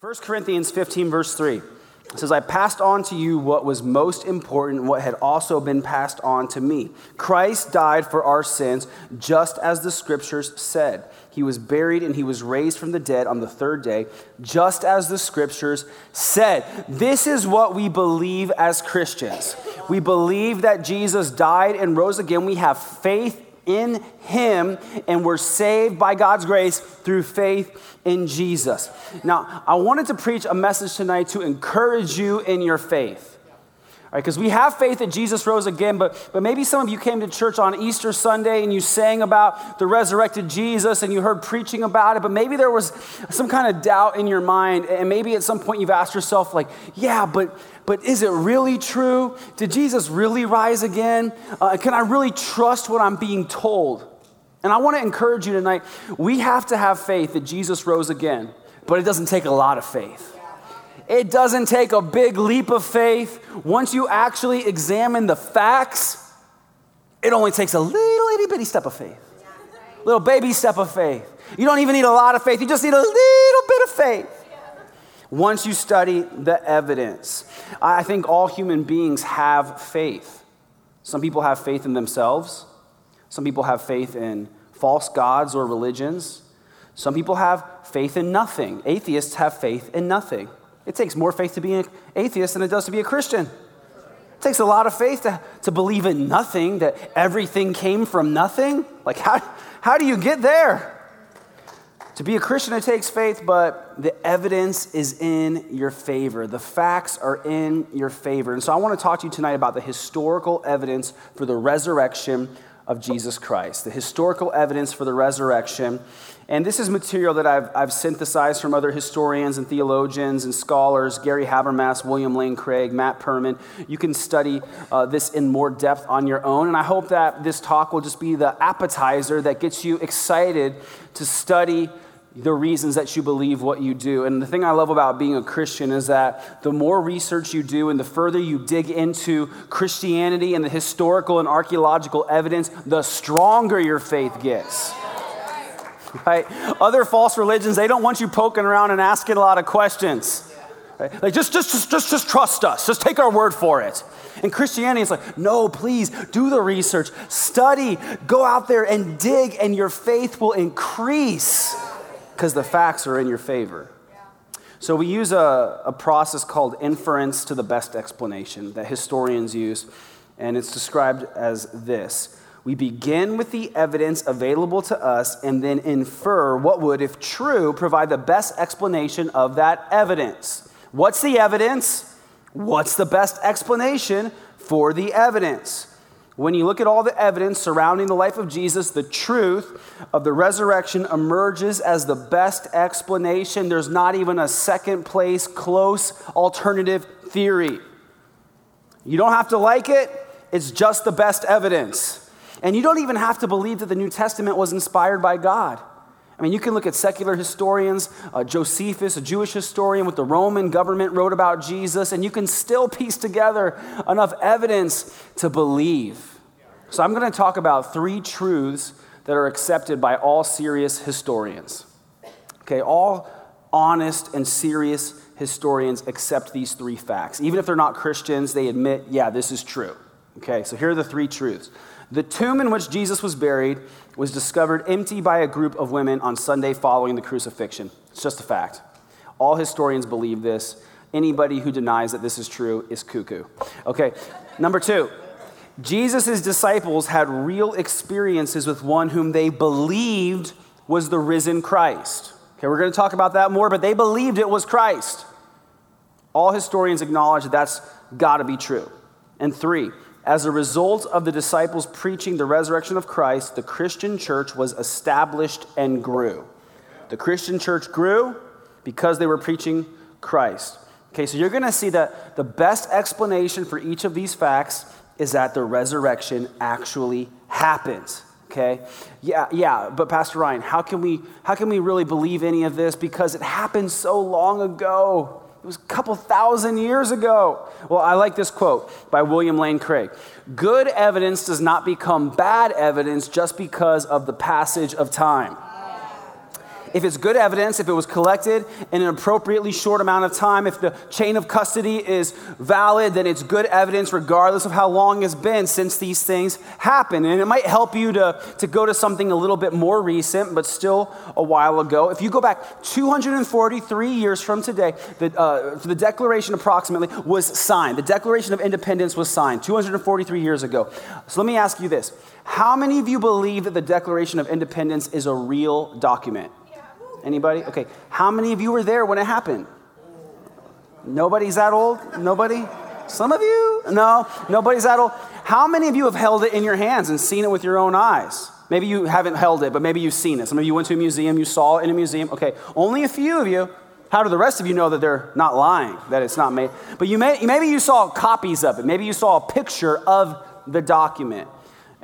1 Corinthians 15, verse 3 says, I passed on to you what was most important, what had also been passed on to me. Christ died for our sins, just as the scriptures said. He was buried and he was raised from the dead on the third day, just as the scriptures said. This is what we believe as Christians. We believe that Jesus died and rose again. We have faith in him and we're saved by God's grace through faith in Jesus. Now, I wanted to preach a message tonight to encourage you in your faith. Because we have faith that Jesus rose again, but, but maybe some of you came to church on Easter Sunday and you sang about the resurrected Jesus and you heard preaching about it, but maybe there was some kind of doubt in your mind. And maybe at some point you've asked yourself, like, yeah, but, but is it really true? Did Jesus really rise again? Uh, can I really trust what I'm being told? And I want to encourage you tonight we have to have faith that Jesus rose again, but it doesn't take a lot of faith. It doesn't take a big leap of faith. Once you actually examine the facts, it only takes a little itty bitty step of faith. Little baby step of faith. You don't even need a lot of faith, you just need a little bit of faith. Once you study the evidence, I think all human beings have faith. Some people have faith in themselves, some people have faith in false gods or religions. Some people have faith in nothing. Atheists have faith in nothing. It takes more faith to be an atheist than it does to be a Christian. It takes a lot of faith to, to believe in nothing, that everything came from nothing. Like, how, how do you get there? To be a Christian, it takes faith, but the evidence is in your favor. The facts are in your favor. And so I want to talk to you tonight about the historical evidence for the resurrection of Jesus Christ, the historical evidence for the resurrection. And this is material that I've, I've synthesized from other historians and theologians and scholars Gary Habermas, William Lane Craig, Matt Perman. You can study uh, this in more depth on your own. And I hope that this talk will just be the appetizer that gets you excited to study the reasons that you believe what you do. And the thing I love about being a Christian is that the more research you do and the further you dig into Christianity and the historical and archaeological evidence, the stronger your faith gets. Right? Other false religions, they don't want you poking around and asking a lot of questions. Right? Like, just, just, just, just, just trust us. Just take our word for it. And Christianity is like, no, please do the research, study, go out there and dig, and your faith will increase because the facts are in your favor. So we use a, a process called inference to the best explanation that historians use, and it's described as this. We begin with the evidence available to us and then infer what would, if true, provide the best explanation of that evidence. What's the evidence? What's the best explanation for the evidence? When you look at all the evidence surrounding the life of Jesus, the truth of the resurrection emerges as the best explanation. There's not even a second place, close alternative theory. You don't have to like it, it's just the best evidence. And you don't even have to believe that the New Testament was inspired by God. I mean, you can look at secular historians, uh, Josephus, a Jewish historian, what the Roman government wrote about Jesus, and you can still piece together enough evidence to believe. So, I'm going to talk about three truths that are accepted by all serious historians. Okay, all honest and serious historians accept these three facts. Even if they're not Christians, they admit, yeah, this is true. Okay, so here are the three truths. The tomb in which Jesus was buried was discovered empty by a group of women on Sunday following the crucifixion. It's just a fact. All historians believe this. Anybody who denies that this is true is cuckoo. Okay, number two. Jesus' disciples had real experiences with one whom they believed was the risen Christ. Okay, we're going to talk about that more, but they believed it was Christ. All historians acknowledge that that's got to be true. And three, as a result of the disciples preaching the resurrection of Christ, the Christian church was established and grew. The Christian church grew because they were preaching Christ. Okay, so you're going to see that the best explanation for each of these facts is that the resurrection actually happens. Okay? Yeah, yeah, but Pastor Ryan, how can we how can we really believe any of this because it happened so long ago? It was a couple thousand years ago. Well, I like this quote by William Lane Craig Good evidence does not become bad evidence just because of the passage of time. If it's good evidence, if it was collected in an appropriately short amount of time, if the chain of custody is valid, then it's good evidence regardless of how long it's been since these things happened. And it might help you to, to go to something a little bit more recent, but still a while ago. If you go back 243 years from today, the, uh, the Declaration approximately was signed. The Declaration of Independence was signed 243 years ago. So let me ask you this How many of you believe that the Declaration of Independence is a real document? Anybody? Okay. How many of you were there when it happened? Nobody's that old? Nobody? Some of you? No, nobody's that old. How many of you have held it in your hands and seen it with your own eyes? Maybe you haven't held it, but maybe you've seen it. Some of you went to a museum, you saw it in a museum. Okay, only a few of you. How do the rest of you know that they're not lying, that it's not made? But you may, maybe you saw copies of it. Maybe you saw a picture of the document.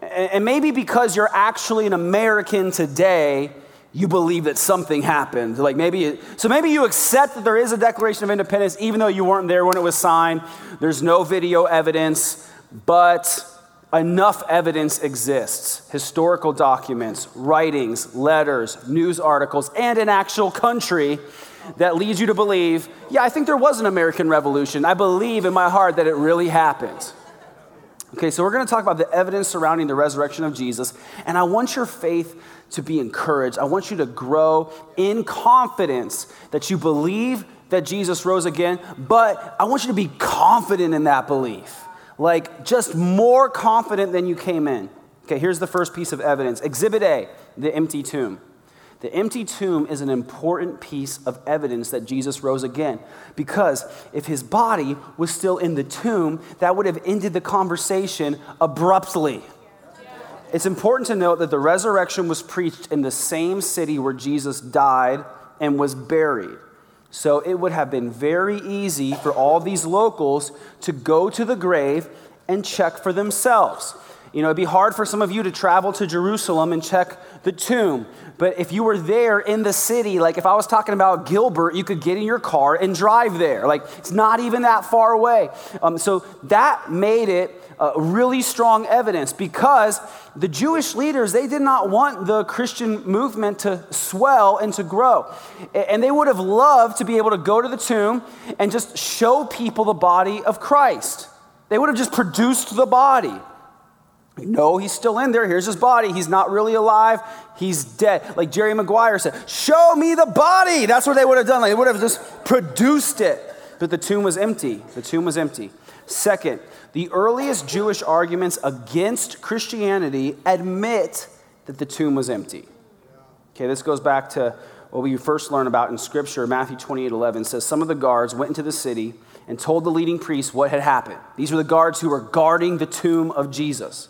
And maybe because you're actually an American today, you believe that something happened. Like maybe, so maybe you accept that there is a Declaration of Independence, even though you weren't there when it was signed. There's no video evidence, but enough evidence exists historical documents, writings, letters, news articles, and an actual country that leads you to believe, yeah, I think there was an American Revolution. I believe in my heart that it really happened. Okay, so we're going to talk about the evidence surrounding the resurrection of Jesus, and I want your faith to be encouraged. I want you to grow in confidence that you believe that Jesus rose again, but I want you to be confident in that belief. Like, just more confident than you came in. Okay, here's the first piece of evidence Exhibit A, the empty tomb. The empty tomb is an important piece of evidence that Jesus rose again. Because if his body was still in the tomb, that would have ended the conversation abruptly. It's important to note that the resurrection was preached in the same city where Jesus died and was buried. So it would have been very easy for all these locals to go to the grave and check for themselves. You know, it'd be hard for some of you to travel to Jerusalem and check the tomb. But if you were there in the city, like if I was talking about Gilbert, you could get in your car and drive there. Like it's not even that far away. Um, so that made it uh, really strong evidence because the Jewish leaders, they did not want the Christian movement to swell and to grow. And they would have loved to be able to go to the tomb and just show people the body of Christ. They would have just produced the body. No, he's still in there. Here's his body. He's not really alive. He's dead. Like Jerry Maguire said, Show me the body. That's what they would have done. Like they would have just produced it. But the tomb was empty. The tomb was empty. Second, the earliest Jewish arguments against Christianity admit that the tomb was empty. Okay, this goes back to what we first learn about in Scripture. Matthew 28 11 says, Some of the guards went into the city and told the leading priests what had happened. These were the guards who were guarding the tomb of Jesus.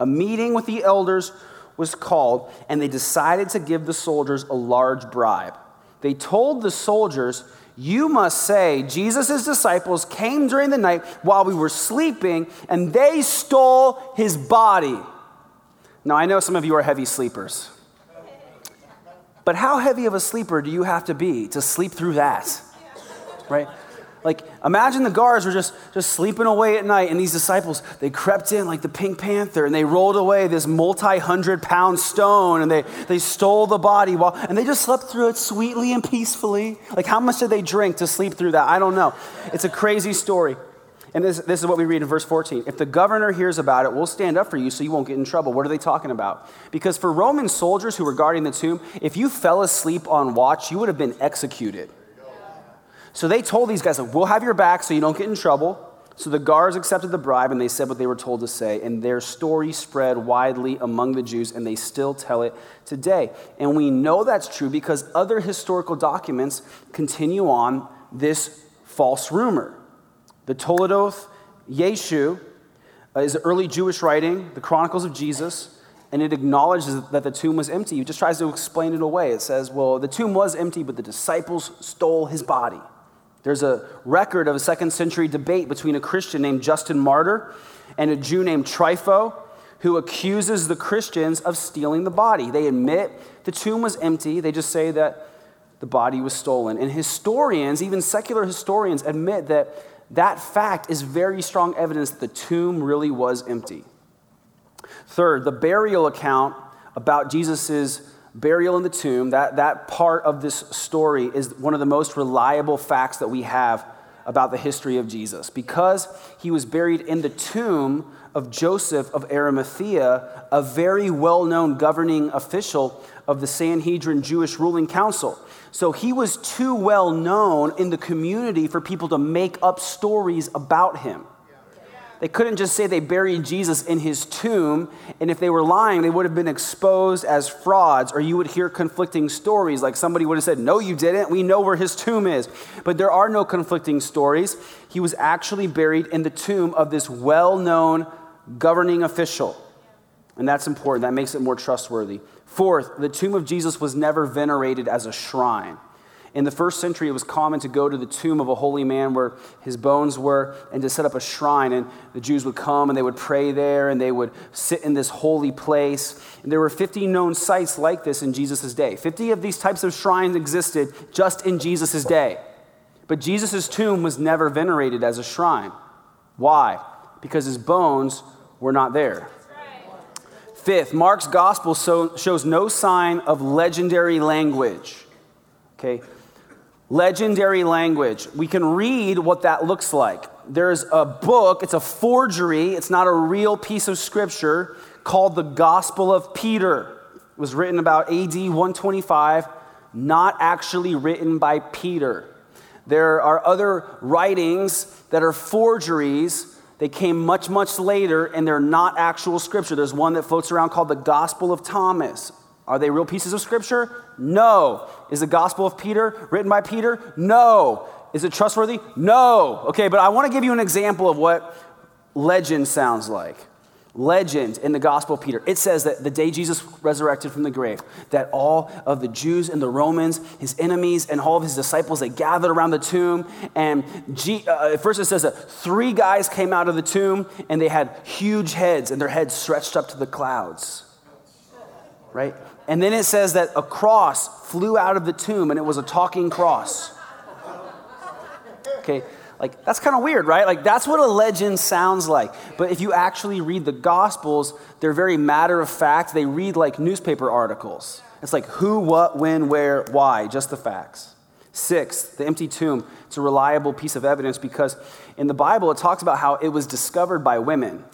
A meeting with the elders was called, and they decided to give the soldiers a large bribe. They told the soldiers, You must say, Jesus' disciples came during the night while we were sleeping, and they stole his body. Now, I know some of you are heavy sleepers. But how heavy of a sleeper do you have to be to sleep through that? Right? Like, imagine the guards were just, just sleeping away at night, and these disciples, they crept in like the Pink Panther, and they rolled away this multi hundred pound stone, and they, they stole the body, while, and they just slept through it sweetly and peacefully. Like, how much did they drink to sleep through that? I don't know. It's a crazy story. And this, this is what we read in verse 14. If the governor hears about it, we'll stand up for you so you won't get in trouble. What are they talking about? Because for Roman soldiers who were guarding the tomb, if you fell asleep on watch, you would have been executed. So they told these guys, We'll have your back so you don't get in trouble. So the guards accepted the bribe and they said what they were told to say. And their story spread widely among the Jews, and they still tell it today. And we know that's true because other historical documents continue on this false rumor. The Toledoth Yeshu uh, is early Jewish writing, the Chronicles of Jesus, and it acknowledges that the tomb was empty. It just tries to explain it away. It says, well, the tomb was empty, but the disciples stole his body. There's a record of a second century debate between a Christian named Justin Martyr and a Jew named Trypho who accuses the Christians of stealing the body. They admit the tomb was empty, they just say that the body was stolen. And historians, even secular historians, admit that that fact is very strong evidence that the tomb really was empty. Third, the burial account about Jesus' burial in the tomb, that, that part of this story is one of the most reliable facts that we have about the history of Jesus. Because he was buried in the tomb of Joseph of Arimathea, a very well known governing official of the Sanhedrin Jewish ruling council. So he was too well known in the community for people to make up stories about him. They couldn't just say they buried Jesus in his tomb, and if they were lying, they would have been exposed as frauds, or you would hear conflicting stories. Like somebody would have said, No, you didn't. We know where his tomb is. But there are no conflicting stories. He was actually buried in the tomb of this well known governing official. And that's important. That makes it more trustworthy. Fourth, the tomb of Jesus was never venerated as a shrine. In the first century, it was common to go to the tomb of a holy man where his bones were and to set up a shrine. And the Jews would come and they would pray there and they would sit in this holy place. And there were 50 known sites like this in Jesus' day. 50 of these types of shrines existed just in Jesus' day. But Jesus' tomb was never venerated as a shrine. Why? Because his bones were not there. Fifth, Mark's gospel so, shows no sign of legendary language. Okay, legendary language. We can read what that looks like. There's a book, it's a forgery, it's not a real piece of scripture called the Gospel of Peter. It was written about AD 125, not actually written by Peter. There are other writings that are forgeries. They came much, much later, and they're not actual scripture. There's one that floats around called the Gospel of Thomas. Are they real pieces of scripture? No. Is the Gospel of Peter written by Peter? No. Is it trustworthy? No. Okay, but I want to give you an example of what legend sounds like. Legend in the Gospel of Peter. It says that the day Jesus resurrected from the grave, that all of the Jews and the Romans, his enemies, and all of his disciples, they gathered around the tomb. And G, uh, first it says that three guys came out of the tomb and they had huge heads and their heads stretched up to the clouds. Right? And then it says that a cross flew out of the tomb and it was a talking cross. Okay, like that's kind of weird, right? Like that's what a legend sounds like. But if you actually read the Gospels, they're very matter of fact. They read like newspaper articles. It's like who, what, when, where, why, just the facts. Sixth, the empty tomb. It's a reliable piece of evidence because in the Bible it talks about how it was discovered by women.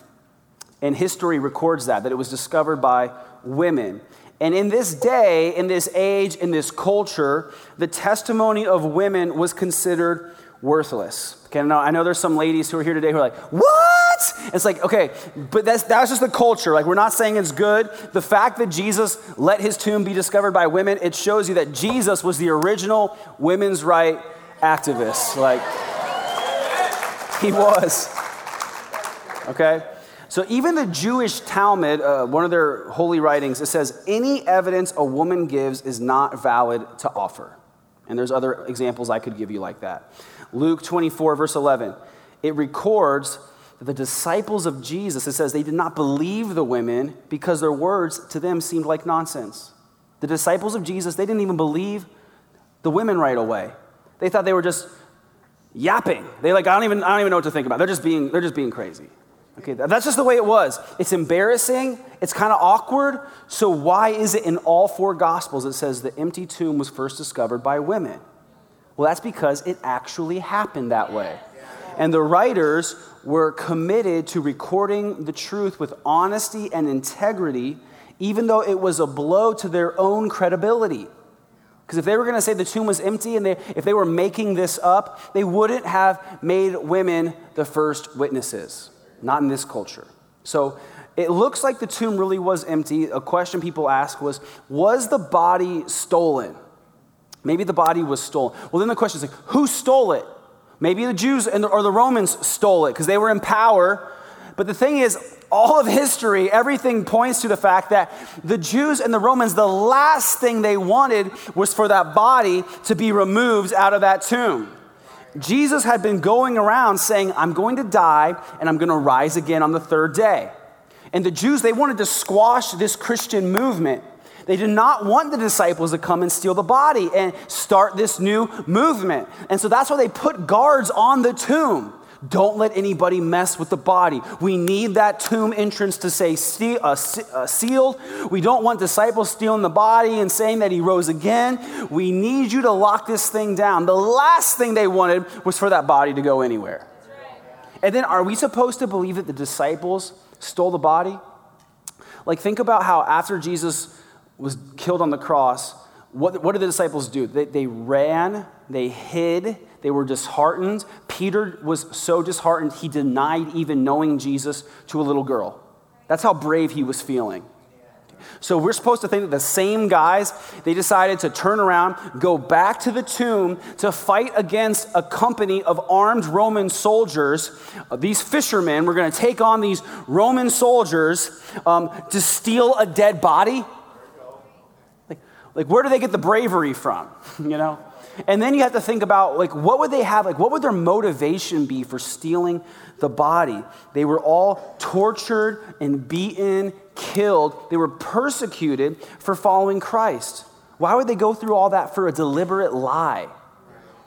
And history records that, that it was discovered by women. And in this day, in this age, in this culture, the testimony of women was considered worthless. Okay, now I know there's some ladies who are here today who are like, what? It's like, okay, but that's, that's just the culture. Like, we're not saying it's good. The fact that Jesus let his tomb be discovered by women, it shows you that Jesus was the original women's right activist. Like, he was. Okay? So even the Jewish Talmud, uh, one of their holy writings, it says any evidence a woman gives is not valid to offer. And there's other examples I could give you like that. Luke 24, verse 11, it records that the disciples of Jesus, it says they did not believe the women because their words to them seemed like nonsense. The disciples of Jesus, they didn't even believe the women right away. They thought they were just yapping. They like, I don't even, I don't even know what to think about. They're just being, they're just being crazy. Okay, that's just the way it was. It's embarrassing, it's kind of awkward. So, why is it in all four Gospels it says the empty tomb was first discovered by women? Well, that's because it actually happened that way. And the writers were committed to recording the truth with honesty and integrity, even though it was a blow to their own credibility. Because if they were going to say the tomb was empty and they, if they were making this up, they wouldn't have made women the first witnesses not in this culture. So it looks like the tomb really was empty. A question people ask was Was the body stolen? Maybe the body was stolen. Well, then the question is like, who stole it? Maybe the Jews or the Romans stole it because they were in power. But the thing is, all of history, everything points to the fact that the Jews and the Romans, the last thing they wanted was for that body to be removed out of that tomb. Jesus had been going around saying, I'm going to die and I'm going to rise again on the third day. And the Jews, they wanted to squash this Christian movement. They did not want the disciples to come and steal the body and start this new movement. And so that's why they put guards on the tomb Don't let anybody mess with the body. We need that tomb entrance to say uh, uh, sealed. We don't want disciples stealing the body and saying that he rose again. We need you to lock this thing down. The last thing they wanted was for that body to go anywhere. And then, are we supposed to believe that the disciples stole the body? Like, think about how after Jesus was killed on the cross, what, what did the disciples do? They, they ran, they hid, they were disheartened. Peter was so disheartened, he denied even knowing Jesus to a little girl. That's how brave he was feeling. So we're supposed to think that the same guys, they decided to turn around, go back to the tomb to fight against a company of armed Roman soldiers. Uh, these fishermen were going to take on these Roman soldiers um, to steal a dead body. Like, like, where do they get the bravery from? you know? And then you have to think about like what would they have like what would their motivation be for stealing the body? They were all tortured and beaten, killed. They were persecuted for following Christ. Why would they go through all that for a deliberate lie?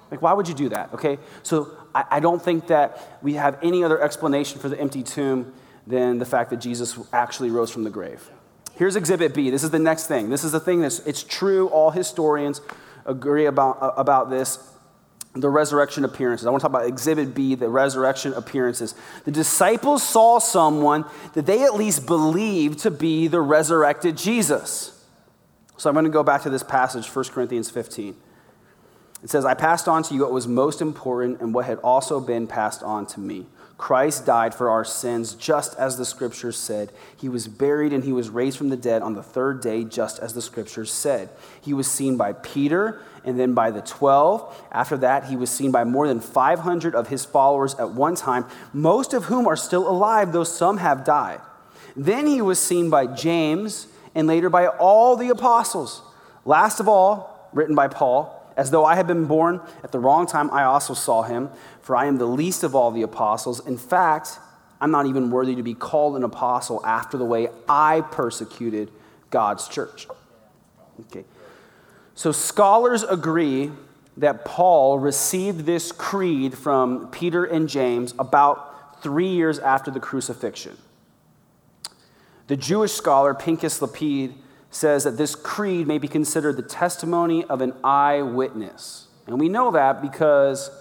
Like why would you do that? Okay? So I, I don't think that we have any other explanation for the empty tomb than the fact that Jesus actually rose from the grave. Here's exhibit B. This is the next thing. This is the thing that's it's true all historians agree about, uh, about this the resurrection appearances. I want to talk about exhibit B, the resurrection appearances. The disciples saw someone that they at least believed to be the resurrected Jesus. So I'm going to go back to this passage, 1 Corinthians 15. It says, I passed on to you what was most important and what had also been passed on to me. Christ died for our sins, just as the scriptures said. He was buried and he was raised from the dead on the third day, just as the scriptures said. He was seen by Peter and then by the 12. After that, he was seen by more than 500 of his followers at one time, most of whom are still alive, though some have died. Then he was seen by James and later by all the apostles. Last of all, written by Paul, as though I had been born at the wrong time, I also saw him for I am the least of all the apostles. In fact, I'm not even worthy to be called an apostle after the way I persecuted God's church. Okay. So scholars agree that Paul received this creed from Peter and James about three years after the crucifixion. The Jewish scholar Pinchas Lapide says that this creed may be considered the testimony of an eyewitness. And we know that because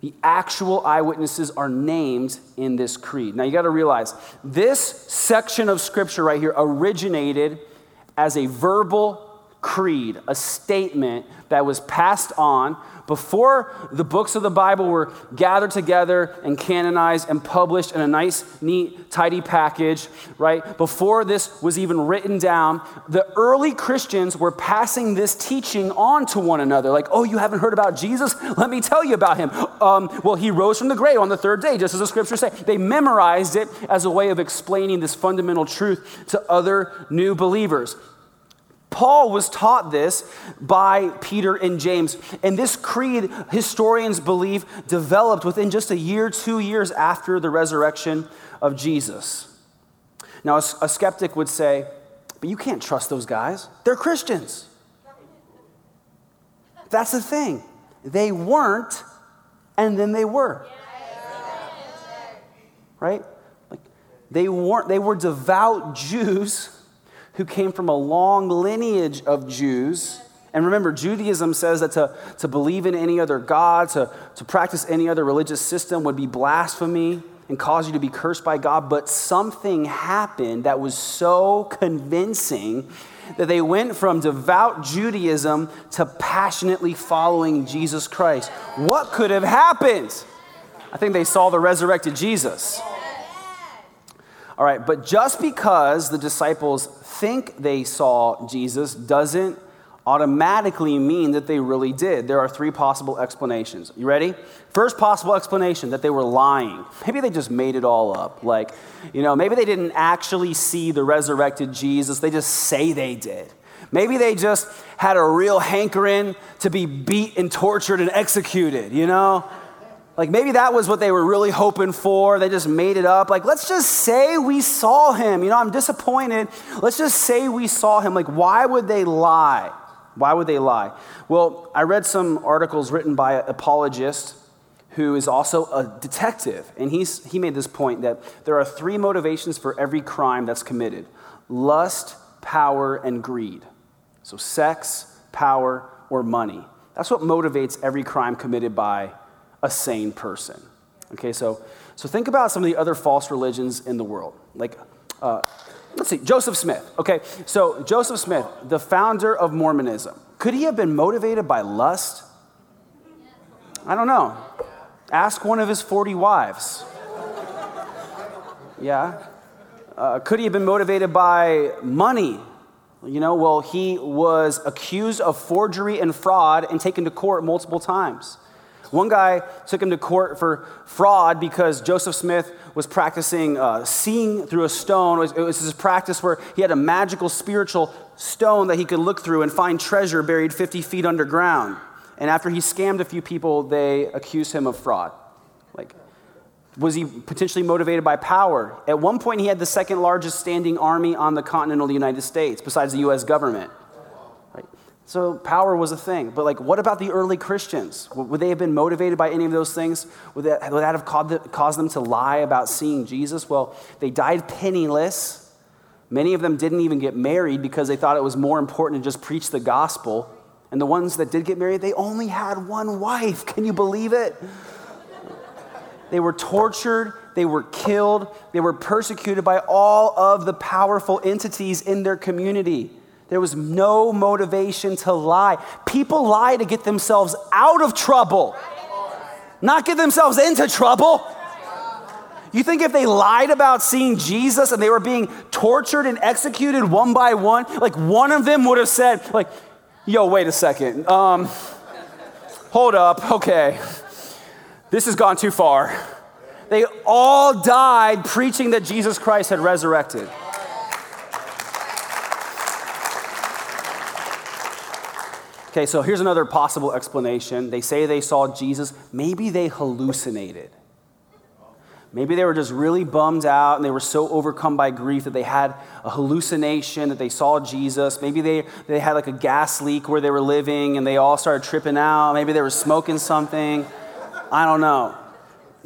the actual eyewitnesses are named in this creed. Now you got to realize this section of scripture right here originated as a verbal creed, a statement that was passed on before the books of the Bible were gathered together and canonized and published in a nice, neat, tidy package, right? Before this was even written down, the early Christians were passing this teaching on to one another. Like, oh, you haven't heard about Jesus? Let me tell you about him. Um, well, he rose from the grave on the third day, just as the scriptures say. They memorized it as a way of explaining this fundamental truth to other new believers. Paul was taught this by Peter and James. And this creed, historians believe, developed within just a year, two years after the resurrection of Jesus. Now, a, a skeptic would say, but you can't trust those guys. They're Christians. That's the thing. They weren't, and then they were. Right? Like they weren't, they were devout Jews who came from a long lineage of Jews. And remember, Judaism says that to, to believe in any other God, to, to practice any other religious system would be blasphemy and cause you to be cursed by God. But something happened that was so convincing that they went from devout Judaism to passionately following Jesus Christ. What could have happened? I think they saw the resurrected Jesus. All right, but just because the disciples think they saw Jesus doesn't automatically mean that they really did. There are three possible explanations. You ready? First possible explanation that they were lying. Maybe they just made it all up. Like, you know, maybe they didn't actually see the resurrected Jesus, they just say they did. Maybe they just had a real hankering to be beat and tortured and executed, you know? Like maybe that was what they were really hoping for. They just made it up. Like, let's just say we saw him. You know, I'm disappointed. Let's just say we saw him. Like, why would they lie? Why would they lie? Well, I read some articles written by an apologist who is also a detective. And he's, he made this point that there are three motivations for every crime that's committed lust, power, and greed. So, sex, power, or money. That's what motivates every crime committed by a sane person. Okay, so, so think about some of the other false religions in the world. Like, uh, let's see, Joseph Smith. Okay, so Joseph Smith, the founder of Mormonism, could he have been motivated by lust? I don't know. Ask one of his 40 wives. Yeah. Uh, could he have been motivated by money? You know, well, he was accused of forgery and fraud and taken to court multiple times. One guy took him to court for fraud because Joseph Smith was practicing uh, seeing through a stone. It was, it was his practice where he had a magical spiritual stone that he could look through and find treasure buried 50 feet underground. And after he scammed a few people, they accused him of fraud. Like, was he potentially motivated by power? At one point, he had the second largest standing army on the continental United States, besides the US government. So power was a thing. But like, what about the early Christians? Would they have been motivated by any of those things? Would that, would that have caused them to lie about seeing Jesus? Well, they died penniless. Many of them didn't even get married because they thought it was more important to just preach the gospel. And the ones that did get married, they only had one wife. Can you believe it? They were tortured, they were killed, they were persecuted by all of the powerful entities in their community. There was no motivation to lie. People lie to get themselves out of trouble, not get themselves into trouble. You think if they lied about seeing Jesus and they were being tortured and executed one by one, like one of them would have said, like, yo, wait a second. Um, hold up, okay. This has gone too far. They all died preaching that Jesus Christ had resurrected. Okay, so here's another possible explanation. They say they saw Jesus. Maybe they hallucinated. Maybe they were just really bummed out and they were so overcome by grief that they had a hallucination that they saw Jesus. Maybe they, they had like a gas leak where they were living and they all started tripping out. Maybe they were smoking something. I don't know.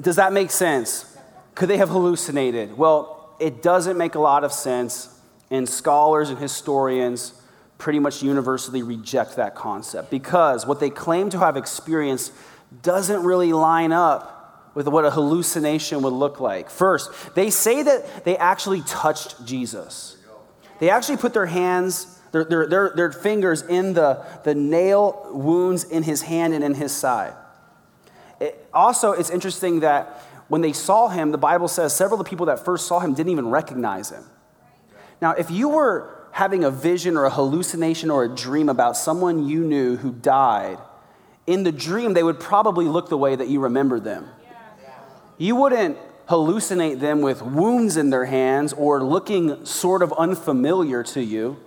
Does that make sense? Could they have hallucinated? Well, it doesn't make a lot of sense, and scholars and historians pretty much universally reject that concept because what they claim to have experienced doesn't really line up with what a hallucination would look like. First, they say that they actually touched Jesus. They actually put their hands, their, their, their, their fingers in the, the nail wounds in his hand and in his side. It, also, it's interesting that when they saw him, the Bible says several of the people that first saw him didn't even recognize him. Now, if you were having a vision or a hallucination or a dream about someone you knew who died, in the dream, they would probably look the way that you remember them. You wouldn't hallucinate them with wounds in their hands or looking sort of unfamiliar to you.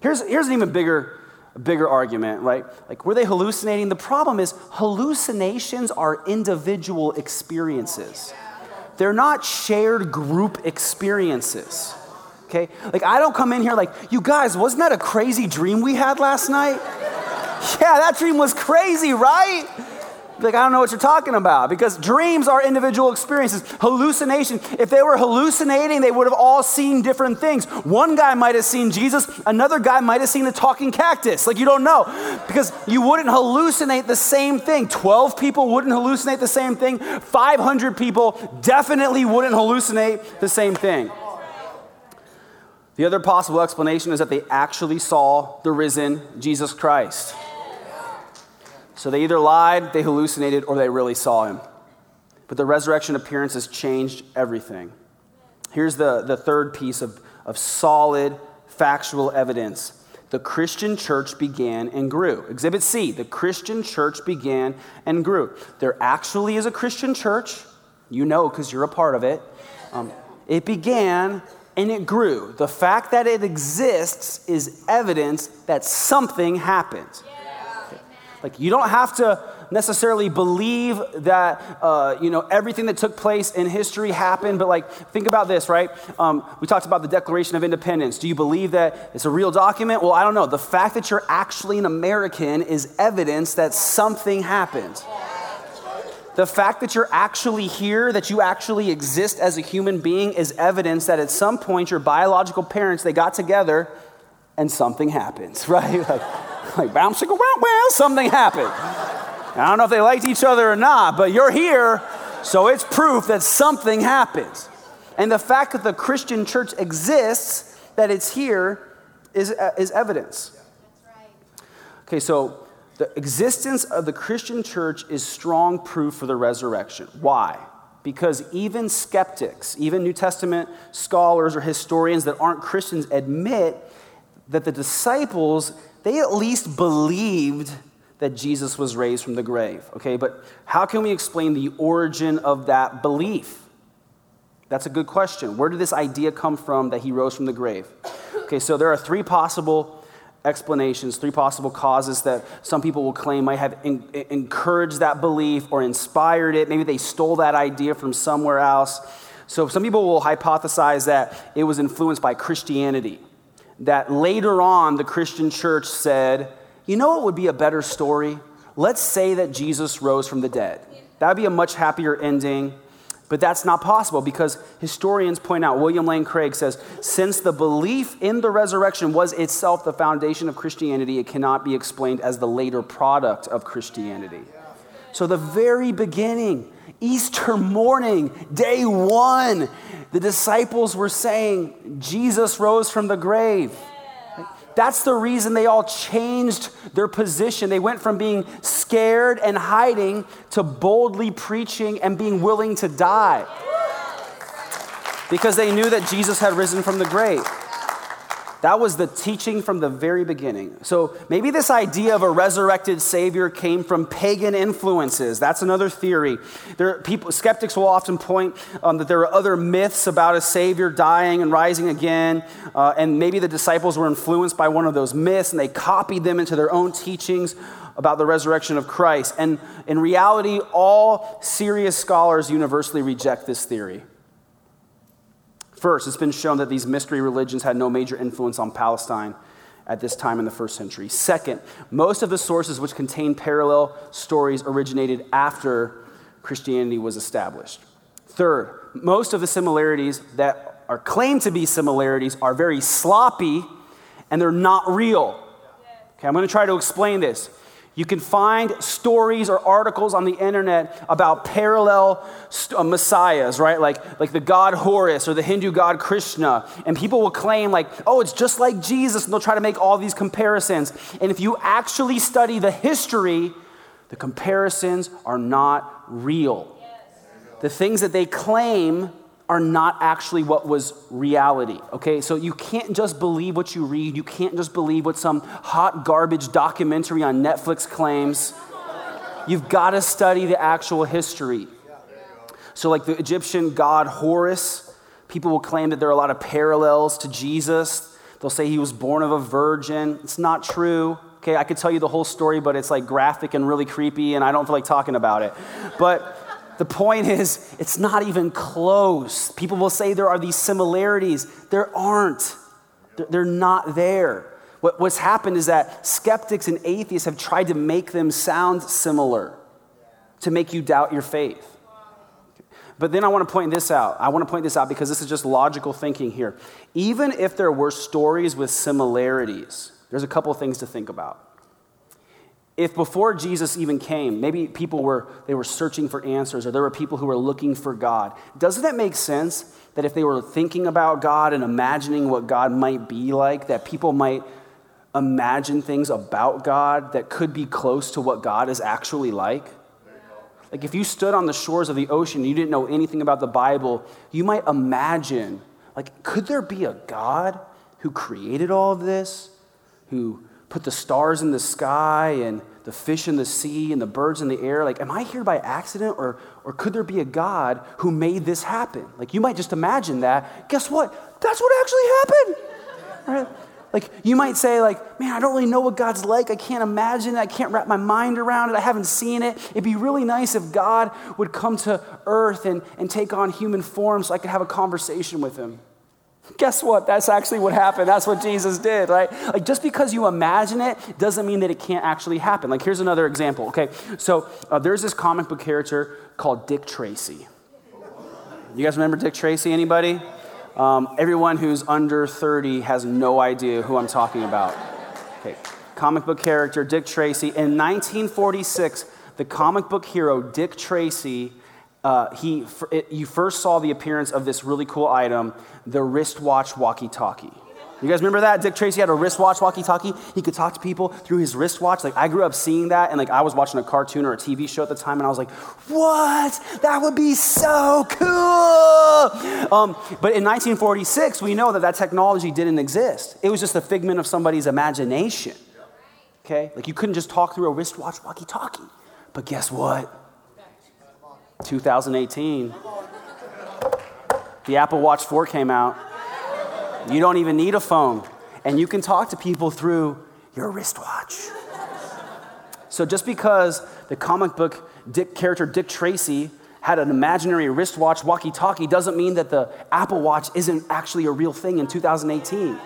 Here's, here's an even bigger, bigger argument, right? Like, were they hallucinating? The problem is, hallucinations are individual experiences, they're not shared group experiences okay? Like, I don't come in here like, you guys, wasn't that a crazy dream we had last night? yeah, that dream was crazy, right? Like, I don't know what you're talking about because dreams are individual experiences. Hallucination, if they were hallucinating, they would have all seen different things. One guy might have seen Jesus, another guy might have seen a talking cactus. Like, you don't know because you wouldn't hallucinate the same thing. 12 people wouldn't hallucinate the same thing, 500 people definitely wouldn't hallucinate the same thing. The other possible explanation is that they actually saw the risen Jesus Christ. So they either lied, they hallucinated, or they really saw him. But the resurrection appearance has changed everything. Here's the, the third piece of, of solid factual evidence the Christian church began and grew. Exhibit C the Christian church began and grew. There actually is a Christian church. You know because you're a part of it. Um, it began and it grew. The fact that it exists is evidence that something happened. Like, you don't have to necessarily believe that uh, you know everything that took place in history happened but like think about this right? Um, we talked about the declaration of independence. Do you believe that it's a real document? Well i don't know. The fact that you're actually an american is evidence that something happened the fact that you're actually here, that you actually exist as a human being, is evidence that at some point your biological parents they got together and something happens, right? Like, like bounce, go, well, well, something happened. I don't know if they liked each other or not, but you're here, so it's proof that something happens. And the fact that the Christian church exists, that it's here, is, uh, is evidence. Okay, so the existence of the Christian church is strong proof for the resurrection. Why? Because even skeptics, even New Testament scholars or historians that aren't Christians admit that the disciples, they at least believed that Jesus was raised from the grave. Okay, but how can we explain the origin of that belief? That's a good question. Where did this idea come from that he rose from the grave? Okay, so there are three possible explanations, three possible causes that some people will claim might have in, encouraged that belief or inspired it. Maybe they stole that idea from somewhere else. So some people will hypothesize that it was influenced by Christianity, that later on the Christian church said, you know what would be a better story? Let's say that Jesus rose from the dead. That would be a much happier ending. But that's not possible because historians point out, William Lane Craig says, since the belief in the resurrection was itself the foundation of Christianity, it cannot be explained as the later product of Christianity. So, the very beginning, Easter morning, day one, the disciples were saying, Jesus rose from the grave. That's the reason they all changed their position. They went from being scared and hiding to boldly preaching and being willing to die because they knew that Jesus had risen from the grave. That was the teaching from the very beginning. So maybe this idea of a resurrected Savior came from pagan influences. That's another theory. There, people, skeptics will often point um, that there are other myths about a Savior dying and rising again, uh, and maybe the disciples were influenced by one of those myths and they copied them into their own teachings about the resurrection of Christ. And in reality, all serious scholars universally reject this theory. First, it's been shown that these mystery religions had no major influence on Palestine at this time in the first century. Second, most of the sources which contain parallel stories originated after Christianity was established. Third, most of the similarities that are claimed to be similarities are very sloppy and they're not real. Okay, I'm going to try to explain this. You can find stories or articles on the internet about parallel st- uh, messiahs, right? Like, like the god Horus or the Hindu god Krishna. And people will claim, like, oh, it's just like Jesus. And they'll try to make all these comparisons. And if you actually study the history, the comparisons are not real. The things that they claim are not actually what was reality. Okay, so you can't just believe what you read. You can't just believe what some hot garbage documentary on Netflix claims. You've got to study the actual history. So, like the Egyptian god Horus, people will claim that there are a lot of parallels to Jesus. They'll say he was born of a virgin. It's not true. Okay, I could tell you the whole story, but it's like graphic and really creepy, and I don't feel like talking about it. But the point is, it's not even close. People will say there are these similarities. There aren't, they're not there. what's happened is that skeptics and atheists have tried to make them sound similar to make you doubt your faith. But then I want to point this out. I want to point this out because this is just logical thinking here. Even if there were stories with similarities, there's a couple things to think about if before Jesus even came, maybe people were they were searching for answers or there were people who were looking for God, doesn't it make sense that if they were thinking about God and imagining what God might be like, that people might imagine things about God that could be close to what God is actually like? Like if you stood on the shores of the ocean and you didn't know anything about the Bible, you might imagine, like, could there be a God who created all of this? Who put the stars in the sky and the fish in the sea and the birds in the air. Like, am I here by accident or, or could there be a God who made this happen? Like, you might just imagine that. Guess what? That's what actually happened. Right? Like, you might say, like, man, I don't really know what God's like. I can't imagine it. I can't wrap my mind around it. I haven't seen it. It'd be really nice if God would come to earth and, and take on human form so I could have a conversation with him. Guess what? That's actually what happened. That's what Jesus did, right? Like just because you imagine it doesn't mean that it can't actually happen. Like here's another example, okay? So uh, there's this comic book character called Dick Tracy. You guys remember Dick Tracy? Anybody? Um, everyone who's under 30 has no idea who I'm talking about. Okay, comic book character Dick Tracy. In 1946, the comic book hero Dick Tracy, uh, he, it, you first saw the appearance of this really cool item, the wristwatch walkie talkie. You guys remember that? Dick Tracy had a wristwatch walkie-talkie. He could talk to people through his wristwatch. Like I grew up seeing that, and like I was watching a cartoon or a TV show at the time, and I was like, "What? That would be so cool!" Um, but in 1946, we know that that technology didn't exist. It was just a figment of somebody's imagination. Okay, like you couldn't just talk through a wristwatch walkie-talkie. But guess what? 2018, the Apple Watch 4 came out. You don't even need a phone. And you can talk to people through your wristwatch. So just because the comic book Dick, character Dick Tracy had an imaginary wristwatch walkie talkie doesn't mean that the Apple Watch isn't actually a real thing in 2018.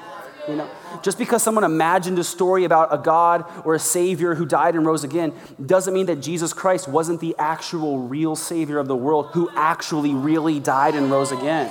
You know, just because someone imagined a story about a God or a Savior who died and rose again doesn't mean that Jesus Christ wasn't the actual real Savior of the world who actually really died and rose again.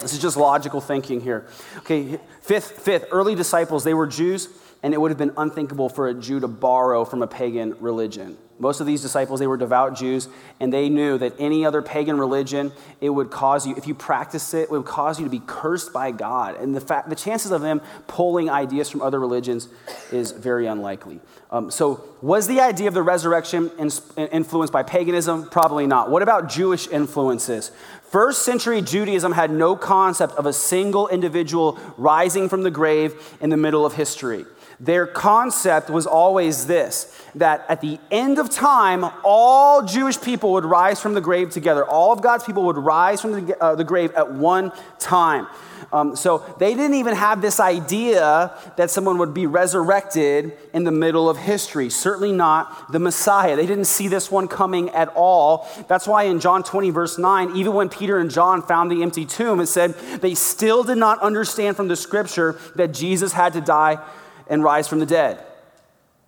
This is just logical thinking here. Okay, fifth, fifth, early disciples, they were Jews, and it would have been unthinkable for a Jew to borrow from a pagan religion. Most of these disciples, they were devout Jews, and they knew that any other pagan religion, it would cause you, if you practice it, it would cause you to be cursed by God. And the fact, the chances of them pulling ideas from other religions is very unlikely. Um, so, was the idea of the resurrection influenced by paganism? Probably not. What about Jewish influences? First century Judaism had no concept of a single individual rising from the grave in the middle of history. Their concept was always this that at the end of time, all Jewish people would rise from the grave together. All of God's people would rise from the, uh, the grave at one time. Um, so they didn't even have this idea that someone would be resurrected in the middle of history. Certainly not the Messiah. They didn't see this one coming at all. That's why in John 20, verse 9, even when Peter and John found the empty tomb, it said they still did not understand from the scripture that Jesus had to die and rise from the dead.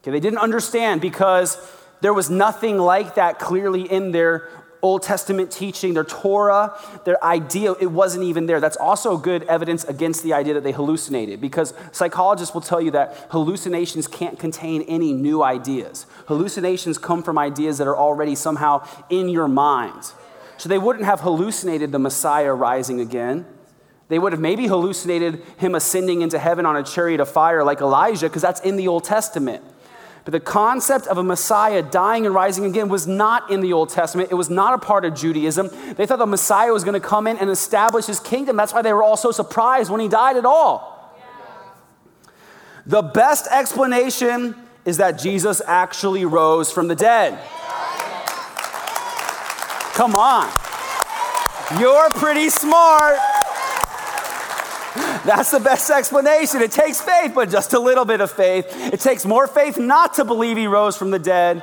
Okay, they didn't understand because there was nothing like that clearly in their Old Testament teaching, their Torah, their idea, it wasn't even there. That's also good evidence against the idea that they hallucinated because psychologists will tell you that hallucinations can't contain any new ideas. Hallucinations come from ideas that are already somehow in your mind. So they wouldn't have hallucinated the Messiah rising again. They would have maybe hallucinated him ascending into heaven on a chariot of fire like Elijah, because that's in the Old Testament. But the concept of a Messiah dying and rising again was not in the Old Testament. It was not a part of Judaism. They thought the Messiah was going to come in and establish his kingdom. That's why they were all so surprised when he died at all. Yeah. The best explanation is that Jesus actually rose from the dead. Come on. You're pretty smart. That's the best explanation. It takes faith, but just a little bit of faith. It takes more faith not to believe he rose from the dead.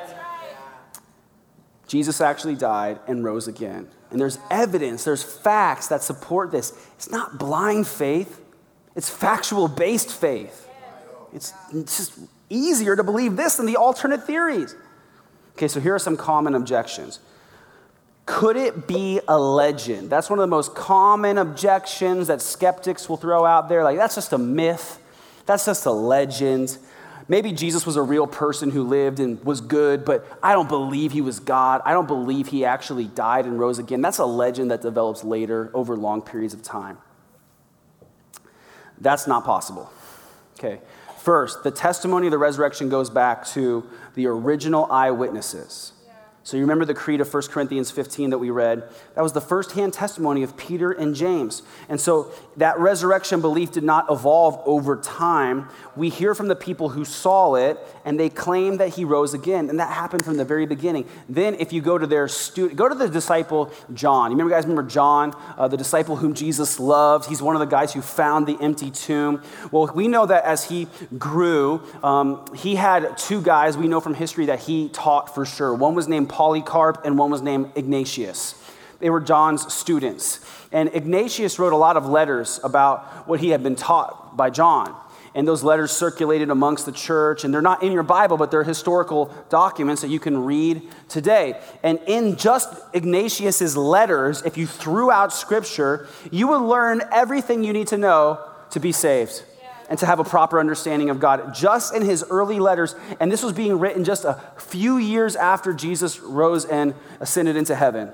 Jesus actually died and rose again. And there's evidence, there's facts that support this. It's not blind faith, it's factual based faith. It's, it's just easier to believe this than the alternate theories. Okay, so here are some common objections. Could it be a legend? That's one of the most common objections that skeptics will throw out there. Like, that's just a myth, that's just a legend. Maybe Jesus was a real person who lived and was good, but I don't believe he was God. I don't believe he actually died and rose again. That's a legend that develops later over long periods of time. That's not possible. Okay. First, the testimony of the resurrection goes back to the original eyewitnesses. So you remember the creed of 1 Corinthians 15 that we read? That was the firsthand testimony of Peter and James. And so that resurrection belief did not evolve over time. We hear from the people who saw it and they claim that he rose again. And that happened from the very beginning. Then if you go to their student, go to the disciple John. You remember guys remember John, uh, the disciple whom Jesus loved? He's one of the guys who found the empty tomb. Well, we know that as he grew, um, he had two guys we know from history that he taught for sure. One was named Polycarp and one was named Ignatius. They were John's students. And Ignatius wrote a lot of letters about what he had been taught by John. And those letters circulated amongst the church, and they're not in your Bible, but they're historical documents that you can read today. And in just Ignatius's letters, if you threw out scripture, you would learn everything you need to know to be saved and to have a proper understanding of God. Just in his early letters, and this was being written just a few years after Jesus rose and ascended into heaven.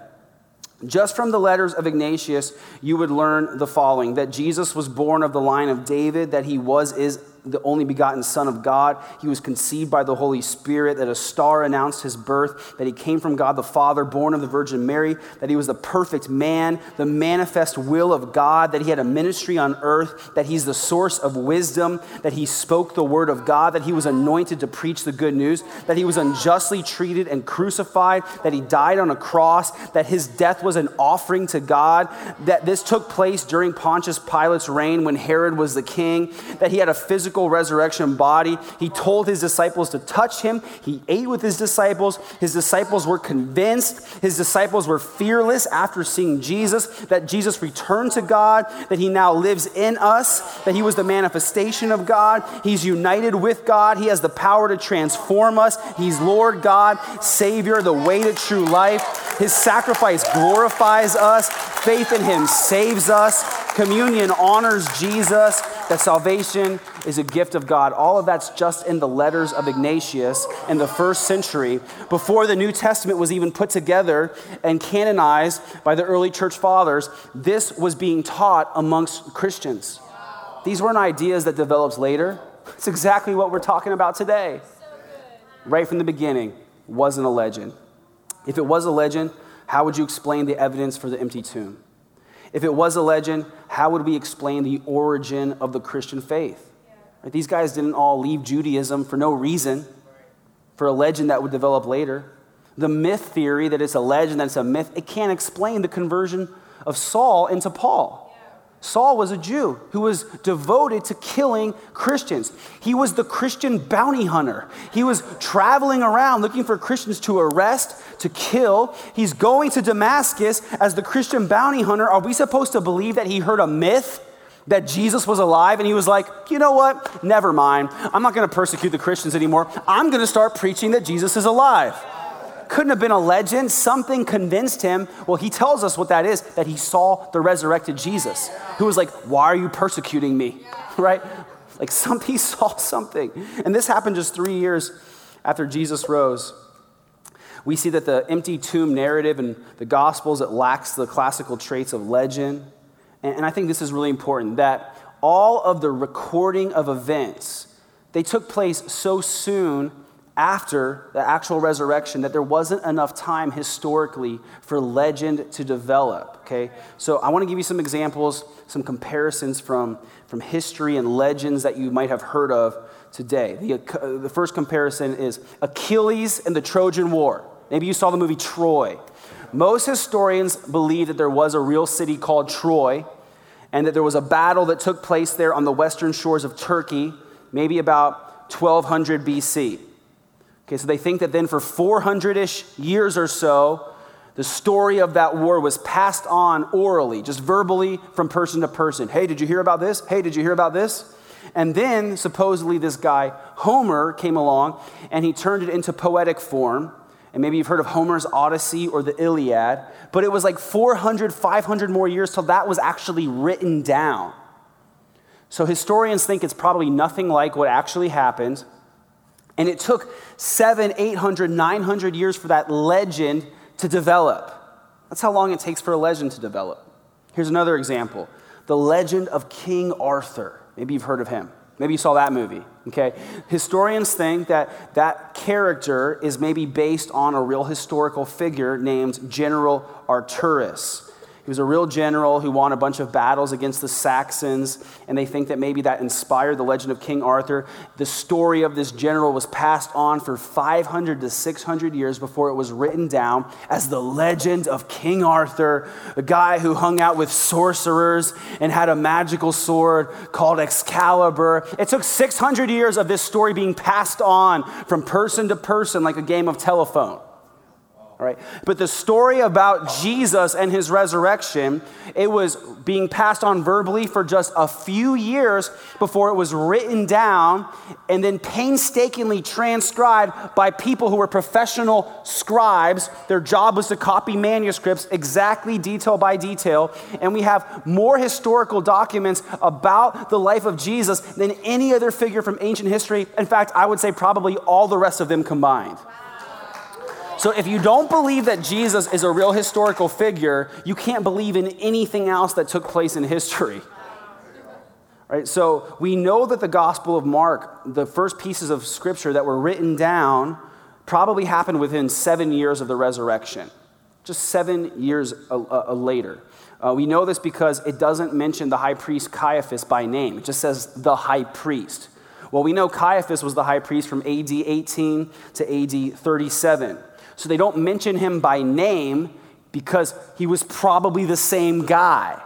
Just from the letters of Ignatius, you would learn the following that Jesus was born of the line of David, that he was, is, the only begotten Son of God. He was conceived by the Holy Spirit, that a star announced his birth, that he came from God the Father, born of the Virgin Mary, that he was the perfect man, the manifest will of God, that he had a ministry on earth, that he's the source of wisdom, that he spoke the word of God, that he was anointed to preach the good news, that he was unjustly treated and crucified, that he died on a cross, that his death was an offering to God, that this took place during Pontius Pilate's reign when Herod was the king, that he had a physical physical resurrection body. He told his disciples to touch him. He ate with his disciples. His disciples were convinced. His disciples were fearless after seeing Jesus, that Jesus returned to God, that he now lives in us, that he was the manifestation of God. He's united with God. He has the power to transform us. He's Lord God, Savior, the way to true life. His sacrifice glorifies us. Faith in him saves us. Communion honors Jesus that salvation is a gift of God. All of that's just in the letters of Ignatius in the first century, before the New Testament was even put together and canonized by the early church fathers. This was being taught amongst Christians. These weren't ideas that developed later. It's exactly what we're talking about today. Right from the beginning, wasn't a legend. If it was a legend, how would you explain the evidence for the empty tomb? If it was a legend, how would we explain the origin of the Christian faith? Right? These guys didn't all leave Judaism for no reason, for a legend that would develop later. The myth theory that it's a legend, that it's a myth, it can't explain the conversion of Saul into Paul. Saul was a Jew who was devoted to killing Christians. He was the Christian bounty hunter. He was traveling around looking for Christians to arrest, to kill. He's going to Damascus as the Christian bounty hunter. Are we supposed to believe that he heard a myth? That Jesus was alive, and he was like, you know what? Never mind. I'm not gonna persecute the Christians anymore. I'm gonna start preaching that Jesus is alive couldn't have been a legend. Something convinced him. Well, he tells us what that is that he saw the resurrected Jesus, who was like, Why are you persecuting me? Right? Like, some, he saw something. And this happened just three years after Jesus rose. We see that the empty tomb narrative in the Gospels, it lacks the classical traits of legend. And, and I think this is really important that all of the recording of events, they took place so soon after the actual resurrection that there wasn't enough time historically for legend to develop okay? So i want to give you some examples some comparisons from, from history and legends that you might have heard of today. The, the first comparison is achilles and the trojan war. Maybe you saw the movie troy. Most historians believe that there was a real city called troy and that there was a battle that took place there on the western shores of turkey maybe about 1200 bc Okay, so they think that then for 400 ish years or so, the story of that war was passed on orally, just verbally from person to person. Hey, did you hear about this? Hey, did you hear about this? And then supposedly this guy, Homer, came along and he turned it into poetic form. And maybe you've heard of Homer's Odyssey or the Iliad, but it was like 400, 500 more years till that was actually written down. So historians think it's probably nothing like what actually happened. And it took seven, 800, 900 years for that legend to develop. That's how long it takes for a legend to develop. Here's another example the legend of King Arthur. Maybe you've heard of him. Maybe you saw that movie, okay? Historians think that that character is maybe based on a real historical figure named General Arturus. He was a real general who won a bunch of battles against the Saxons, and they think that maybe that inspired the legend of King Arthur. The story of this general was passed on for 500 to 600 years before it was written down as the legend of King Arthur, a guy who hung out with sorcerers and had a magical sword called Excalibur. It took 600 years of this story being passed on from person to person like a game of telephone. But the story about Jesus and his resurrection, it was being passed on verbally for just a few years before it was written down and then painstakingly transcribed by people who were professional scribes. Their job was to copy manuscripts exactly detail by detail. And we have more historical documents about the life of Jesus than any other figure from ancient history. In fact, I would say probably all the rest of them combined. So if you don't believe that Jesus is a real historical figure, you can't believe in anything else that took place in history. Right? So we know that the Gospel of Mark, the first pieces of scripture that were written down, probably happened within seven years of the resurrection, just seven years later. Uh, we know this because it doesn't mention the high priest Caiaphas by name, it just says the high priest. Well, we know Caiaphas was the high priest from AD 18 to AD 37. So they don't mention him by name because he was probably the same guy.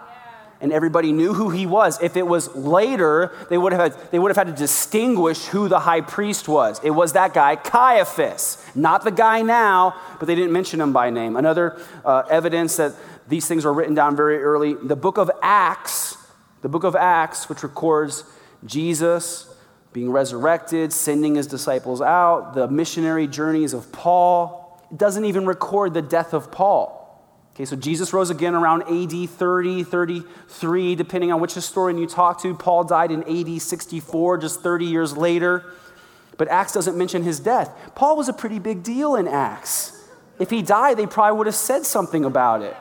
And everybody knew who he was. If it was later, they would have had, they would have had to distinguish who the high priest was. It was that guy, Caiaphas, not the guy now, but they didn't mention him by name. Another uh, evidence that these things were written down very early the book of Acts, the book of Acts, which records Jesus being resurrected, sending his disciples out, the missionary journeys of Paul, doesn't even record the death of Paul. Okay, so Jesus rose again around AD 30, 33, depending on which historian you talk to. Paul died in AD 64, just 30 years later. But Acts doesn't mention his death. Paul was a pretty big deal in Acts. If he died, they probably would have said something about it.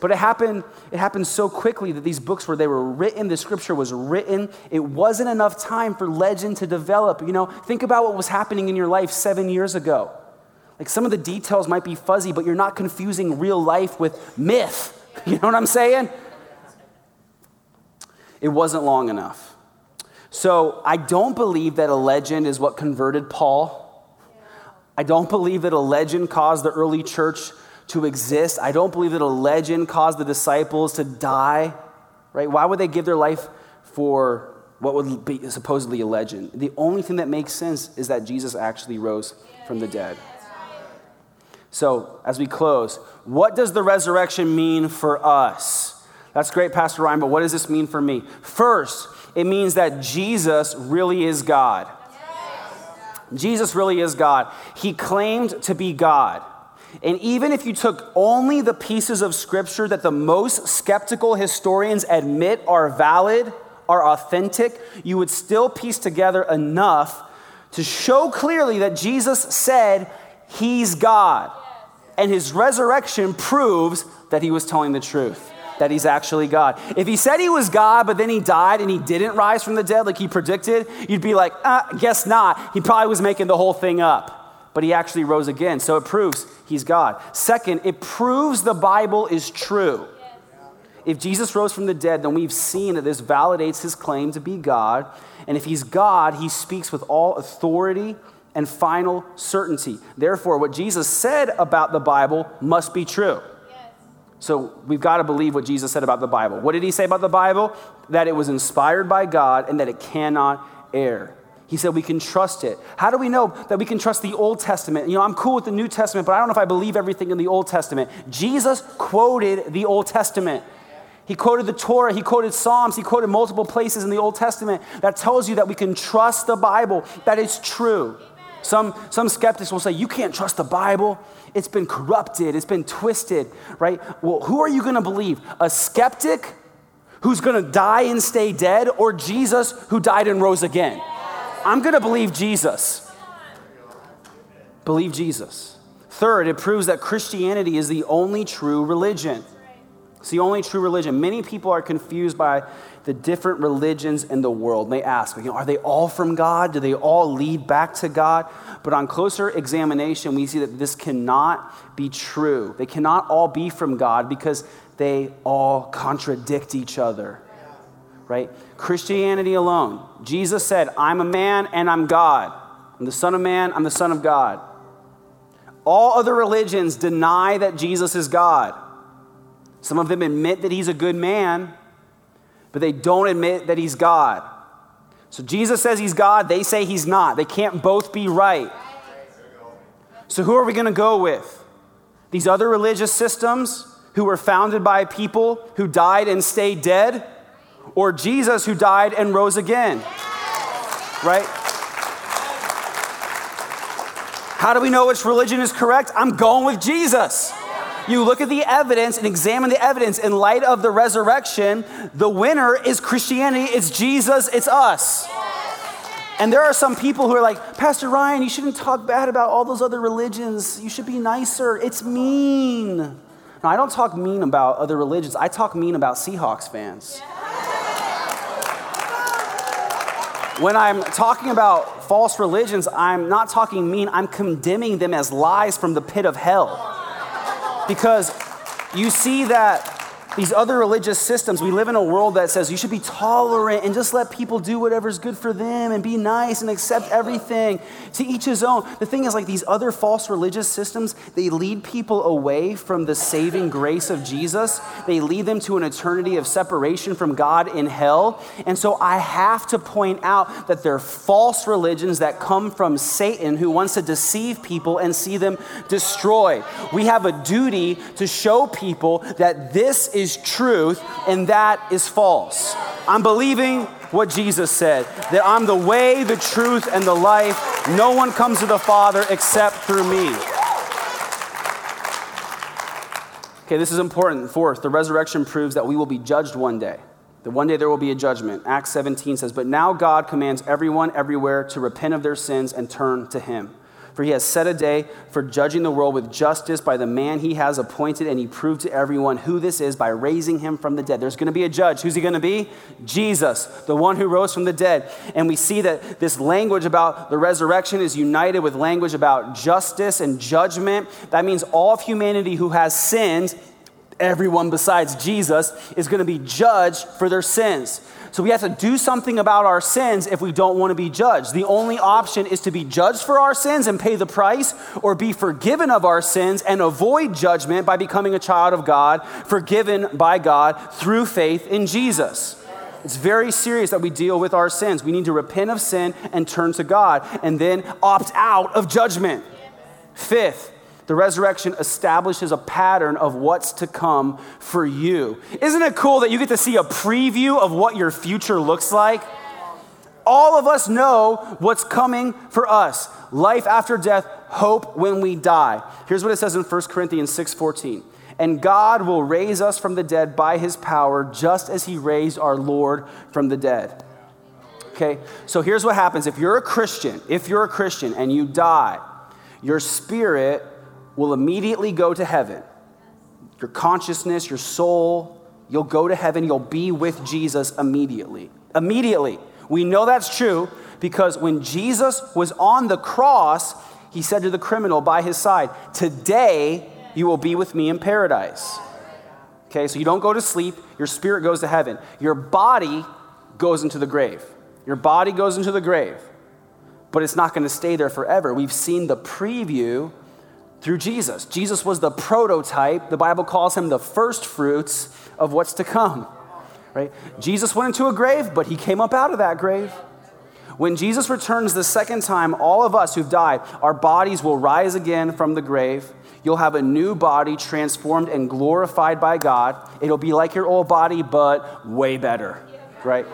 But it happened, it happened so quickly that these books where they were written, the scripture was written, it wasn't enough time for legend to develop. You know, think about what was happening in your life seven years ago. Like some of the details might be fuzzy, but you're not confusing real life with myth. You know what I'm saying? It wasn't long enough. So I don't believe that a legend is what converted Paul. I don't believe that a legend caused the early church to exist. I don't believe that a legend caused the disciples to die, right? Why would they give their life for what would be supposedly a legend? The only thing that makes sense is that Jesus actually rose from the dead. So, as we close, what does the resurrection mean for us? That's great, Pastor Ryan, but what does this mean for me? First, it means that Jesus really is God. Jesus really is God. He claimed to be God. And even if you took only the pieces of scripture that the most skeptical historians admit are valid, are authentic, you would still piece together enough to show clearly that Jesus said he's God. And his resurrection proves that he was telling the truth, that he's actually God. If he said he was God, but then he died and he didn't rise from the dead like he predicted, you'd be like, uh, guess not. He probably was making the whole thing up. But he actually rose again. So it proves he's God. Second, it proves the Bible is true. If Jesus rose from the dead, then we've seen that this validates his claim to be God. And if he's God, he speaks with all authority and final certainty. Therefore, what Jesus said about the Bible must be true. So we've got to believe what Jesus said about the Bible. What did he say about the Bible? That it was inspired by God and that it cannot err. He said we can trust it. How do we know that we can trust the Old Testament? You know, I'm cool with the New Testament, but I don't know if I believe everything in the Old Testament. Jesus quoted the Old Testament. He quoted the Torah, he quoted Psalms, he quoted multiple places in the Old Testament that tells you that we can trust the Bible, that it's true. Some, some skeptics will say, You can't trust the Bible. It's been corrupted, it's been twisted, right? Well, who are you going to believe? A skeptic who's going to die and stay dead, or Jesus who died and rose again? I'm going to believe Jesus. Believe Jesus. Third, it proves that Christianity is the only true religion. It's the only true religion. Many people are confused by the different religions in the world. They ask, you know, are they all from God? Do they all lead back to God? But on closer examination, we see that this cannot be true. They cannot all be from God because they all contradict each other. Right? Christianity alone. Jesus said, I'm a man and I'm God. I'm the Son of Man, I'm the Son of God. All other religions deny that Jesus is God. Some of them admit that he's a good man, but they don't admit that he's God. So Jesus says he's God, they say he's not. They can't both be right. So who are we going to go with? These other religious systems who were founded by people who died and stayed dead, or Jesus who died and rose again? Right? How do we know which religion is correct? I'm going with Jesus. You look at the evidence and examine the evidence in light of the resurrection. The winner is Christianity, it's Jesus, it's us. And there are some people who are like, Pastor Ryan, you shouldn't talk bad about all those other religions. You should be nicer. It's mean. No, I don't talk mean about other religions. I talk mean about Seahawks fans. When I'm talking about false religions, I'm not talking mean, I'm condemning them as lies from the pit of hell. Because you see that these other religious systems, we live in a world that says you should be tolerant and just let people do whatever's good for them and be nice and accept everything. To each his own. The thing is, like these other false religious systems, they lead people away from the saving grace of Jesus. They lead them to an eternity of separation from God in hell. And so I have to point out that they're false religions that come from Satan who wants to deceive people and see them destroyed. We have a duty to show people that this is is truth and that is false. I'm believing what Jesus said that I'm the way, the truth, and the life. No one comes to the Father except through me. Okay, this is important. Fourth, the resurrection proves that we will be judged one day. That one day there will be a judgment. Acts 17 says, But now God commands everyone everywhere to repent of their sins and turn to Him. For he has set a day for judging the world with justice by the man he has appointed, and he proved to everyone who this is by raising him from the dead. There's going to be a judge. Who's he going to be? Jesus, the one who rose from the dead. And we see that this language about the resurrection is united with language about justice and judgment. That means all of humanity who has sinned everyone besides Jesus is going to be judged for their sins. So we have to do something about our sins if we don't want to be judged. The only option is to be judged for our sins and pay the price, or be forgiven of our sins and avoid judgment by becoming a child of God, forgiven by God through faith in Jesus. It's very serious that we deal with our sins. We need to repent of sin and turn to God and then opt out of judgment. Fifth, the resurrection establishes a pattern of what's to come for you. Isn't it cool that you get to see a preview of what your future looks like? All of us know what's coming for us life after death, hope when we die. Here's what it says in 1 Corinthians 6:14. And God will raise us from the dead by his power, just as he raised our Lord from the dead. Okay, so here's what happens if you're a Christian, if you're a Christian and you die, your spirit will immediately go to heaven. Your consciousness, your soul, you'll go to heaven, you'll be with Jesus immediately. Immediately. We know that's true because when Jesus was on the cross, he said to the criminal by his side, Today you will be with me in paradise. Okay, so you don't go to sleep, your spirit goes to heaven. Your body goes into the grave. Your body goes into the grave, but it's not going to stay there forever. We've seen the preview through Jesus. Jesus was the prototype. The Bible calls him the first fruits of what's to come. Right? Jesus went into a grave, but he came up out of that grave. When Jesus returns the second time, all of us who've died, our bodies will rise again from the grave. You'll have a new body transformed and glorified by God. It'll be like your old body, but way better, right?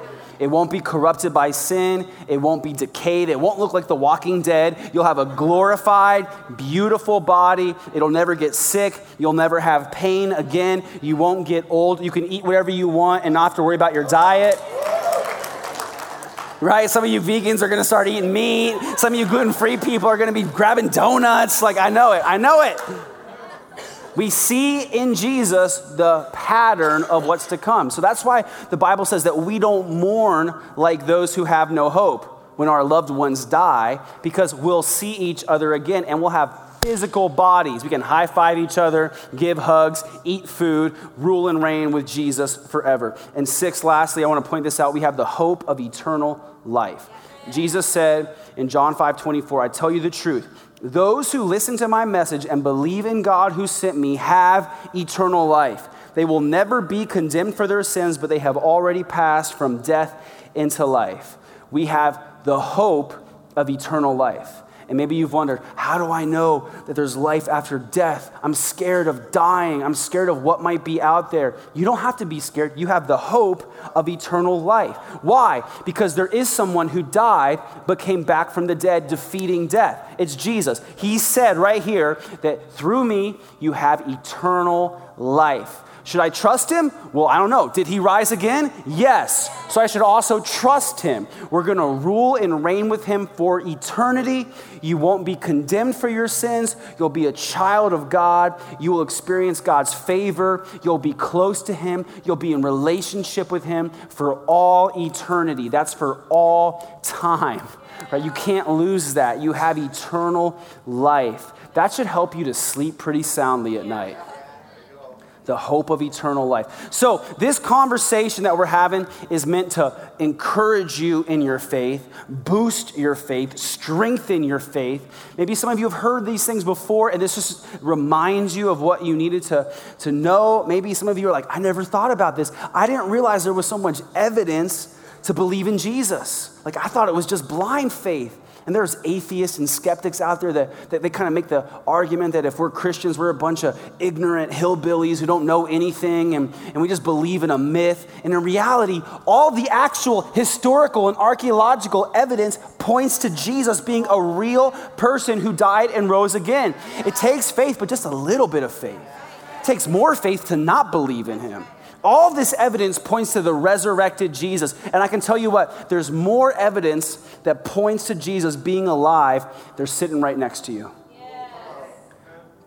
It won't be corrupted by sin. It won't be decayed. It won't look like the walking dead. You'll have a glorified, beautiful body. It'll never get sick. You'll never have pain again. You won't get old. You can eat whatever you want and not have to worry about your diet right? Some of you vegans are going to start eating meat. Some of you gluten free people are going to be grabbing donuts. Like, I know it. I know it. We see in Jesus the pattern of what's to come. So that's why the Bible says that we don't mourn like those who have no hope when our loved ones die, because we'll see each other again and we'll have physical bodies. We can high five each other, give hugs, eat food, rule and reign with Jesus forever. And six, lastly, I want to point this out we have the hope of eternal life. Jesus said in John 5 24, I tell you the truth. Those who listen to my message and believe in God who sent me have eternal life. They will never be condemned for their sins, but they have already passed from death into life. We have the hope of eternal life. And maybe you've wondered, how do I know that there's life after death? I'm scared of dying. I'm scared of what might be out there. You don't have to be scared. You have the hope of eternal life. Why? Because there is someone who died but came back from the dead, defeating death. It's Jesus. He said right here that through me you have eternal life. Should I trust him? Well, I don't know. Did he rise again? Yes. So I should also trust him. We're going to rule and reign with him for eternity. You won't be condemned for your sins. You'll be a child of God. You will experience God's favor. You'll be close to him. You'll be in relationship with him for all eternity. That's for all time. Right? You can't lose that. You have eternal life. That should help you to sleep pretty soundly at night the hope of eternal life. So, this conversation that we're having is meant to encourage you in your faith, boost your faith, strengthen your faith. Maybe some of you have heard these things before, and this just reminds you of what you needed to, to know. Maybe some of you are like, I never thought about this. I didn't realize there was so much evidence to believe in Jesus. Like, I thought it was just blind faith. And there's atheists and skeptics out there that, that they kind of make the argument that if we're Christians, we're a bunch of ignorant hillbillies who don't know anything and, and we just believe in a myth. And in reality, all the actual historical and archaeological evidence points to Jesus being a real person who died and rose again. It takes faith, but just a little bit of faith. It takes more faith to not believe in him. All this evidence points to the resurrected Jesus. And I can tell you what, there's more evidence that points to Jesus being alive. They're sitting right next to you.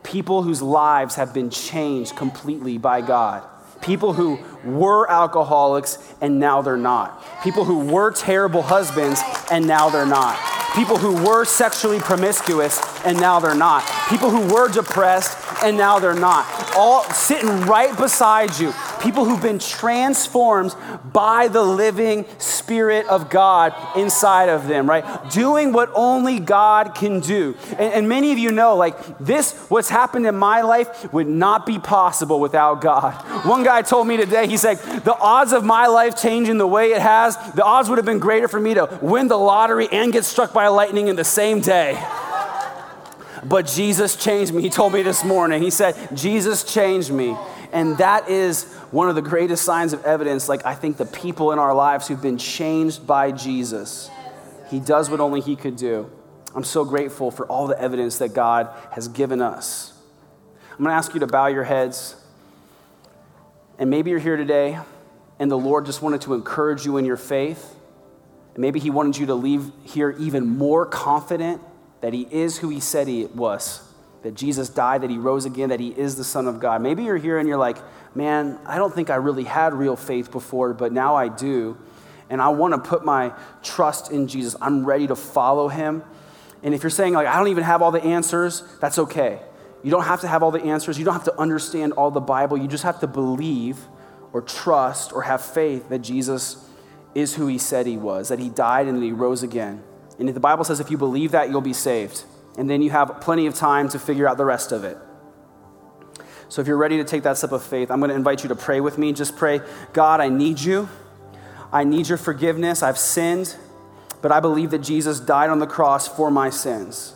People whose lives have been changed completely by God. People who were alcoholics and now they're not. People who were terrible husbands and now they're not. People who were sexually promiscuous and now they're not. People who were depressed and now they're not. All sitting right beside you people who've been transformed by the living Spirit of God inside of them, right? Doing what only God can do. And, and, many of you know, like, this, what's happened in my life, would not be possible without God. One guy told me today, he said, the odds of my life changing the way it has, the odds would have been greater for me to win the lottery and get struck by lightning in the same day. But Jesus changed me. He told me this morning. He said, Jesus changed me. And that is one of the greatest signs of evidence. Like, I think the people in our lives who've been changed by Jesus, He does what only He could do. I'm so grateful for all the evidence that God has given us. I'm going to ask you to bow your heads. And maybe you're here today and the Lord just wanted to encourage you in your faith. And maybe He wanted you to leave here even more confident that He is who He said He was that Jesus died, that he rose again, that he is the Son of God. Maybe you're here and you're like, man, I don't think I really had real faith before, but now I do. And I want to put my trust in Jesus. I'm ready to follow him. And if you're saying, like, I don't even have all the answers, that's okay. You don't have to have all the answers. You don't have to understand all the Bible. You just have to believe or trust or have faith that Jesus is who he said he was, that he died and that he rose again. And the Bible says if you believe that, you'll be saved and then you have plenty of time to figure out the rest of it. So if you're ready to take that step of faith, I'm going to invite you to pray with me. Just pray, God, I need you. I need your forgiveness. I've sinned, but I believe that Jesus died on the cross for my sins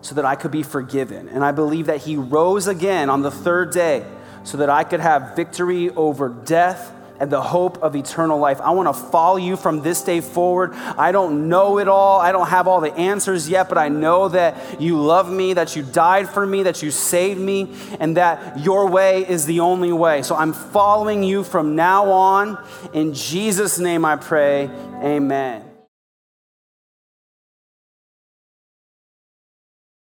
so that I could be forgiven. And I believe that he rose again on the third day so that I could have victory over death and the hope of eternal life. I want to follow you from this day forward. I don't know it all. I don't have all the answers yet, but I know that you love me, that you died for me, that you saved me, and that your way is the only way. So I'm following you from now on. In Jesus' name I pray. Amen.